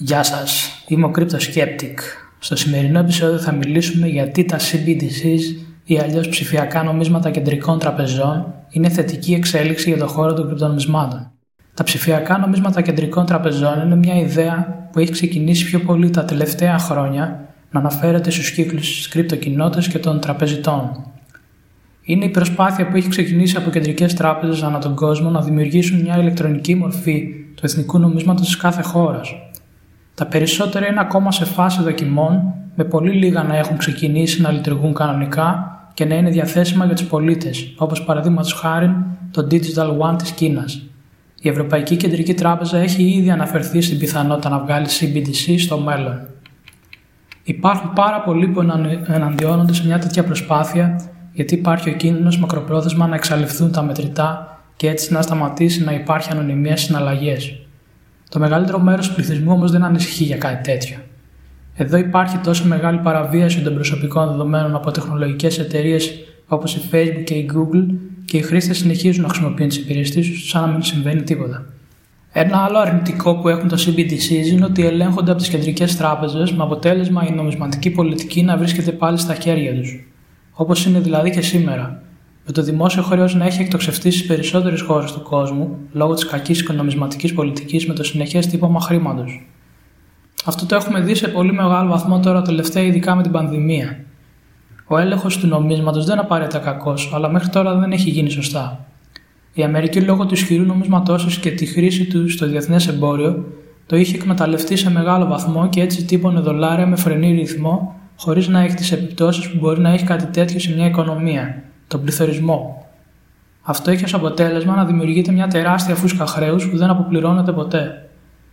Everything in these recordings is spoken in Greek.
Γεια σας, είμαι ο Skeptic. Στο σημερινό επεισόδιο θα μιλήσουμε γιατί τα CBDCs ή αλλιώς ψηφιακά νομίσματα κεντρικών τραπεζών είναι θετική εξέλιξη για το χώρο των κρυπτονομισμάτων. Τα ψηφιακά νομίσματα κεντρικών τραπεζών είναι μια ιδέα που έχει ξεκινήσει πιο πολύ τα τελευταία χρόνια να αναφέρεται στους κύκλους της κρυπτοκοινότητας και των τραπεζιτών. Είναι η προσπάθεια που έχει ξεκινήσει από κεντρικές τράπεζες ανά τον κόσμο να δημιουργήσουν μια ηλεκτρονική μορφή του εθνικού νομίσματος της κάθε χώρας. Τα περισσότερα είναι ακόμα σε φάση δοκιμών, με πολύ λίγα να έχουν ξεκινήσει να λειτουργούν κανονικά και να είναι διαθέσιμα για τους πολίτες, όπως παραδείγματος χάρη το Digital One της Κίνας. Η Ευρωπαϊκή Κεντρική Τράπεζα έχει ήδη αναφερθεί στην πιθανότητα να βγάλει CBDC στο μέλλον. Υπάρχουν πάρα πολλοί που εναντιώνονται σε μια τέτοια προσπάθεια γιατί υπάρχει ο κίνδυνος μακροπρόθεσμα να εξαλειφθούν τα μετρητά και έτσι να σταματήσει να υπάρχει ανωνυμία στις συναλλαγές. Το μεγαλύτερο μέρος του πληθυσμού όμως δεν ανησυχεί για κάτι τέτοιο. Εδώ υπάρχει τόσο μεγάλη παραβίαση των προσωπικών δεδομένων από τεχνολογικές εταιρείες όπως η Facebook και η Google και οι χρήστες συνεχίζουν να χρησιμοποιούν τις υπηρεσίες τους σαν να μην συμβαίνει τίποτα. Ένα άλλο αρνητικό που έχουν τα CBDCs είναι ότι ελέγχονται από τις κεντρικές τράπεζες με αποτέλεσμα η νομισματική πολιτική να βρίσκεται πάλι στα χέρια τους. Όπως είναι δηλαδή και σήμερα, με το δημόσιο χρέο να έχει εκτοξευτεί στις περισσότερες χώρες του κόσμου λόγω της κακής οικονομισματικής πολιτικής με το συνεχές τύπωμα χρήματος. Αυτό το έχουμε δει σε πολύ μεγάλο βαθμό τώρα τελευταία, ειδικά με την πανδημία. Ο έλεγχος του νομίσματος δεν απαραίτητα κακός, αλλά μέχρι τώρα δεν έχει γίνει σωστά. Η Αμερική, λόγω του ισχυρού νομίσματός της και τη χρήση του στο διεθνές εμπόριο, το είχε εκμεταλλευτεί σε μεγάλο βαθμό και έτσι τύπωνε δολάρια με φρενή ρυθμό, χωρίς να έχει τις επιπτώσεις που μπορεί να έχει κάτι τέτοιο σε μια οικονομία, τον πληθωρισμό. Αυτό έχει ως αποτέλεσμα να δημιουργείται μια τεράστια φούσκα χρέους που δεν αποπληρώνεται ποτέ.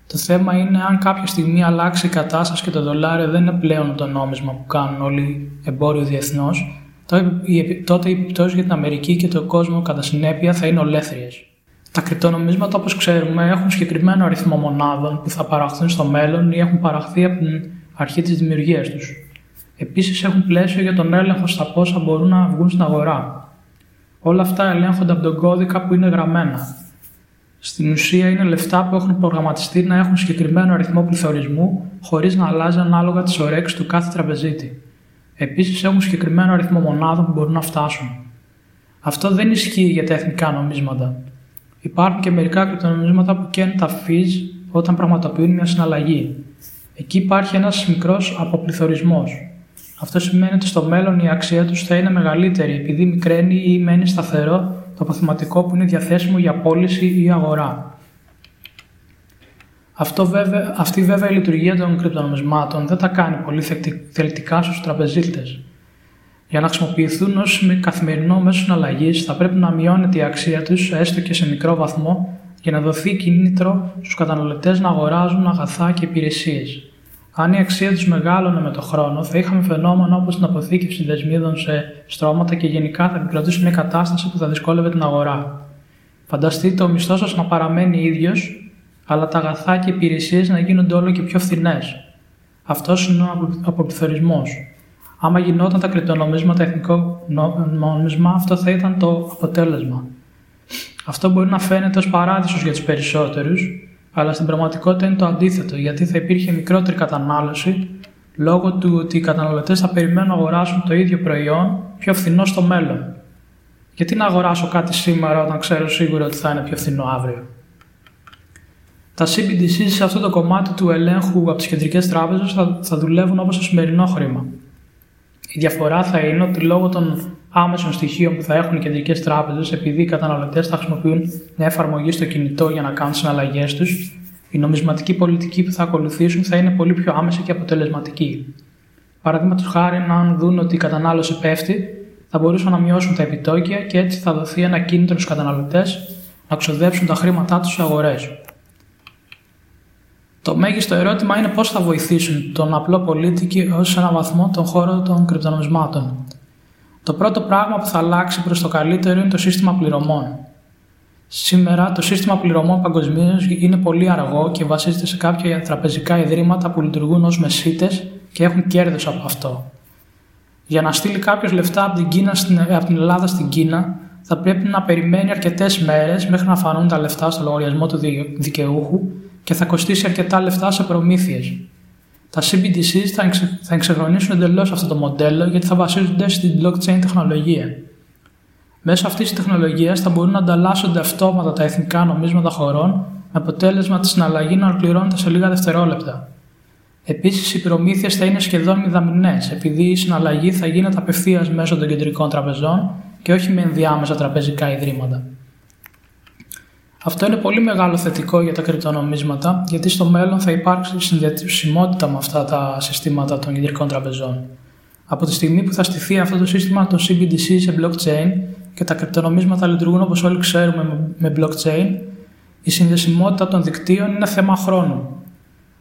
Το θέμα είναι αν κάποια στιγμή αλλάξει η κατάσταση και το δολάριο δεν είναι πλέον το νόμισμα που κάνουν όλοι εμπόριο διεθνώς, τότε οι επιπτώσεις για την Αμερική και τον κόσμο κατά συνέπεια θα είναι ολέθριες. Τα κρυπτονομίσματα, όπως ξέρουμε, έχουν συγκεκριμένο αριθμό μονάδων που θα παραχθούν στο μέλλον ή έχουν παραχθεί από την αρχή της δημιουργίας τους. Επίσης, έχουν πλαίσιο για τον έλεγχο στα πόσα μπορούν να βγουν στην αγορά. Όλα αυτά ελέγχονται από τον κώδικα που είναι γραμμένα. Στην ουσία, είναι λεφτά που έχουν προγραμματιστεί να έχουν συγκεκριμένο αριθμό πληθωρισμού, χωρίς να αλλάζει ανάλογα τις ωρέξεις του κάθε τραπεζίτη. Επίσης, έχουν συγκεκριμένο αριθμό μονάδων που μπορούν να φτάσουν. Αυτό δεν ισχύει για τα εθνικά νομίσματα. Υπάρχουν και μερικά κρυπτονομίσματα που καίνουν τα fees όταν πραγματοποιούν μια συναλλαγή. Εκεί υπάρχει ένας μικρός αποπληθωρισμός. Αυτό σημαίνει ότι στο μέλλον η αξία τους θα είναι μεγαλύτερη επειδή μικραίνει ή μένει σταθερό το αποθεματικό που είναι διαθέσιμο για πώληση ή αγορά. Αυτό βέβαια, αυτή βέβαια η λειτουργία των κρυπτονομισμάτων δεν τα κάνει πολύ θελτικά στους τραπεζίτες. Για να χρησιμοποιηθούν ως καθημερινό μέσο συναλλαγής, θα πρέπει να μειώνεται η αξία τους έστω και σε μικρό βαθμό για να δοθεί κίνητρο στους καταναλωτές να αγοράζουν αγαθά και υπηρεσίες. Αν η αξία τους μεγάλωνε με το χρόνο, θα είχαμε φαινόμενα όπως την αποθήκευση δεσμίδων σε στρώματα και γενικά θα επικρατούσε μια κατάσταση που θα δυσκόλευε την αγορά. Φανταστείτε ο μισθός σας να παραμένει ίδιος, αλλά τα αγαθά και οι υπηρεσίες να γίνονται όλο και πιο φθηνές. Αυτός είναι ο αποπληθωρισμός. Άμα γινόταν τα κρυπτονομίσματα εθνικό νόμισμα, αυτό θα ήταν το αποτέλεσμα. Αυτό μπορεί να φαίνεται ως παράδεισος για τους περισσότερους, αλλά στην πραγματικότητα είναι το αντίθετο, γιατί θα υπήρχε μικρότερη κατανάλωση λόγω του ότι οι καταναλωτές θα περιμένουν να αγοράσουν το ίδιο προϊόν πιο φθηνό στο μέλλον. Γιατί να αγοράσω κάτι σήμερα όταν ξέρω σίγουρα ότι θα είναι πιο φθηνό αύριο; Τα CBDC σε αυτό το κομμάτι του ελέγχου από τις κεντρικές τράπεζες θα, θα δουλεύουν όπως το σημερινό χρήμα. Η διαφορά θα είναι ότι λόγω των άμεσων στοιχείων που θα έχουν οι κεντρικές τράπεζες, επειδή οι καταναλωτές θα χρησιμοποιούν μια εφαρμογή στο κινητό για να κάνουν τι συναλλαγές τους, η νομισματική πολιτική που θα ακολουθήσουν θα είναι πολύ πιο άμεση και αποτελεσματική. Παραδείγματος χάρη, αν δουν ότι η κατανάλωση πέφτει, θα μπορούσαν να μειώσουν τα επιτόκια και έτσι θα δοθεί ένα κίνητρο στους καταναλωτές να ξοδέψουν τα χρήματά τους σε αγορές. Το μέγιστο ερώτημα είναι πώς θα βοηθήσουν τον απλό πολίτη και ως έναν βαθμό τον χώρο των κρυπτονομισμάτων. Το πρώτο πράγμα που θα αλλάξει προς το καλύτερο είναι το σύστημα πληρωμών. Σήμερα το σύστημα πληρωμών παγκοσμίως είναι πολύ αργό και βασίζεται σε κάποια τραπεζικά ιδρύματα που λειτουργούν ως μεσίτες και έχουν κέρδος από αυτό. Για να στείλει κάποιος λεφτά από την, Κίνα, από την Ελλάδα στην Κίνα, θα πρέπει να περιμένει αρκετές μέρες μέχρι να φανούν τα λεφτά στο λογαριασμό του δικαιούχου και θα κοστίσει αρκετά λεφτά σε προμήθειες. Τα CBDCs θα, εξε, θα εξεγρονίσουν εντελώς αυτό το μοντέλο γιατί θα βασίζονται στην blockchain τεχνολογία. Μέσω αυτής της τεχνολογίας θα μπορούν να ανταλλάσσονται αυτόματα τα εθνικά νομίσματα χωρών με αποτέλεσμα τη συναλλαγή να ολοκληρώνεται σε λίγα δευτερόλεπτα. Επίσης, οι προμήθειες θα είναι σχεδόν μηδαμινές, επειδή η συναλλαγή θα γίνεται απευθείας μέσω των κεντρικών τραπεζών και όχι με ενδιάμεσα τραπεζικά ιδρύματα. Αυτό είναι πολύ μεγάλο θετικό για τα κρυπτονομίσματα, γιατί στο μέλλον θα υπάρξει συνδεσιμότητα με αυτά τα συστήματα των κεντρικών τραπεζών. Από τη στιγμή που θα στηθεί αυτό το σύστημα των CBDC σε blockchain και τα κρυπτονομίσματα λειτουργούν όπως όλοι ξέρουμε με blockchain, η συνδεσιμότητα των δικτύων είναι θέμα χρόνου.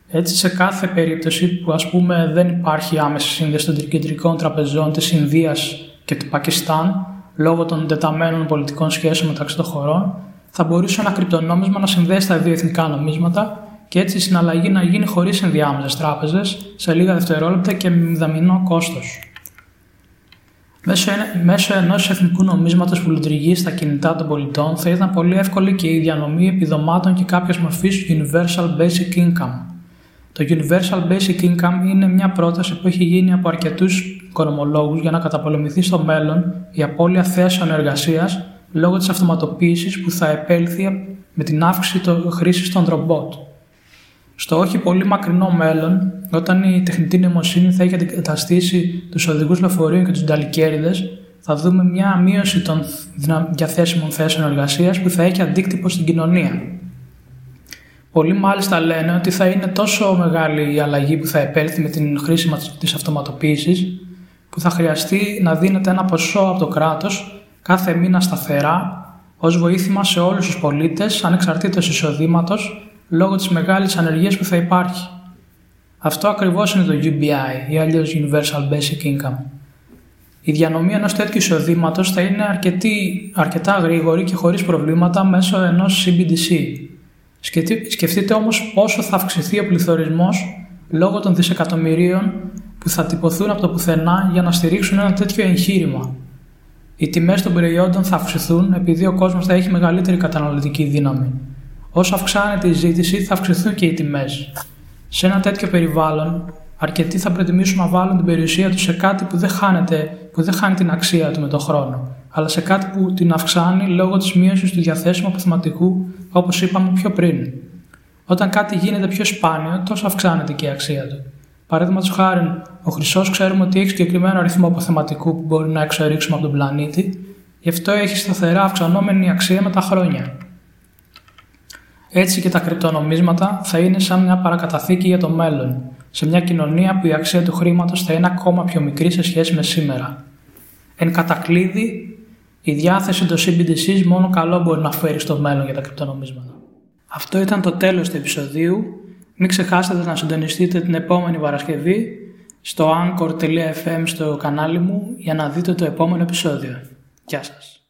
Έτσι, σε κάθε περίπτωση που ας πούμε δεν υπάρχει άμεση σύνδεση των κεντρικών τραπεζών της Ινδίας και του Πακιστάν, λόγω των τεταμένων πολιτικών σχέσεων μεταξύ των χωρών, θα μπορούσε ένα κρυπτονόμισμα να συνδέσει τα δύο εθνικά νομίσματα και έτσι η συναλλαγή να γίνει χωρίς ενδιάμεσες τράπεζες σε λίγα δευτερόλεπτα και με μηδαμινό κόστος. Μέσω, μέσω ενός εθνικού νομίσματος που λειτουργεί στα κινητά των πολιτών θα ήταν πολύ εύκολη και η διανομή επιδομάτων και κάποια μορφής Universal Basic Income. Το Universal Basic Income είναι μια πρόταση που έχει γίνει από αρκετούς οικονομολόγους για να καταπολεμηθεί στο μέλλον η απώλεια θέσεων εργασίας λόγω της αυτοματοποίησης που θα επέλθει με την αύξηση των χρήσης των ρομπότ. Στο όχι πολύ μακρινό μέλλον, όταν η τεχνητή νοημοσύνη θα έχει αντικαταστήσει τους οδηγούς λεωφορείων και τους νταλικέριδες, θα δούμε μια μείωση των διαθέσιμων θέσεων εργασίας που θα έχει αντίκτυπο στην κοινωνία. Πολλοί μάλιστα λένε ότι θα είναι τόσο μεγάλη η αλλαγή που θα επέλθει με την χρήση της αυτοματοποίησης που θα χρειαστεί να δίνεται ένα ποσό από το κράτος κάθε μήνα σταθερά ως βοήθημα σε όλους τους πολίτες ανεξαρτήτως εισοδήματος λόγω της μεγάλης ανεργίας που θα υπάρχει. Αυτό ακριβώς είναι το UBI ή αλλιώς Universal Basic Income. Η διανομή ενός τέτοιου εισοδήματος θα είναι αρκετή, αρκετά γρήγορη και χωρίς προβλήματα μέσω ενός CBDC. Σκεφτείτε όμως πόσο θα αυξηθεί ο πληθωρισμός λόγω των δισεκατομμυρίων που θα τυπωθούν από το πουθενά για να στηρίξουν ένα τέτοιο εγχείρημα. Οι τιμές των προϊόντων θα αυξηθούν επειδή ο κόσμος θα έχει μεγαλύτερη καταναλωτική δύναμη. Όσο αυξάνεται η ζήτηση, θα αυξηθούν και οι τιμές. Σε ένα τέτοιο περιβάλλον, αρκετοί θα προτιμήσουν να βάλουν την περιουσία τους σε κάτι που δεν, χάνεται, που δεν χάνει την αξία του με τον χρόνο, αλλά σε κάτι που την αυξάνει λόγω της μείωσης του διαθέσιμου αποθεματικού, όπως είπαμε πιο πριν. Όταν κάτι γίνεται πιο σπάνιο, τόσο αυξάνεται και η αξία του. Παραδείγματο χάρη, ο χρυσός ξέρουμε ότι έχει συγκεκριμένο αριθμό αποθεματικού που μπορεί να εξορίξουμε από τον πλανήτη, γι' αυτό έχει σταθερά αυξανόμενη αξία με τα χρόνια. Έτσι και τα κρυπτονομίσματα θα είναι σαν μια παρακαταθήκη για το μέλλον, σε μια κοινωνία που η αξία του χρήματος θα είναι ακόμα πιο μικρή σε σχέση με σήμερα. Εν κατακλείδη, η διάθεση των CBDCs μόνο καλό μπορεί να φέρει στο μέλλον για τα κρυπτονομίσματα. Αυτό ήταν το τέλος του επεισοδίου μην ξεχάσετε να συντονιστείτε την επόμενη Παρασκευή στο anchor.fm στο κανάλι μου για να δείτε το επόμενο επεισόδιο. Γεια σας.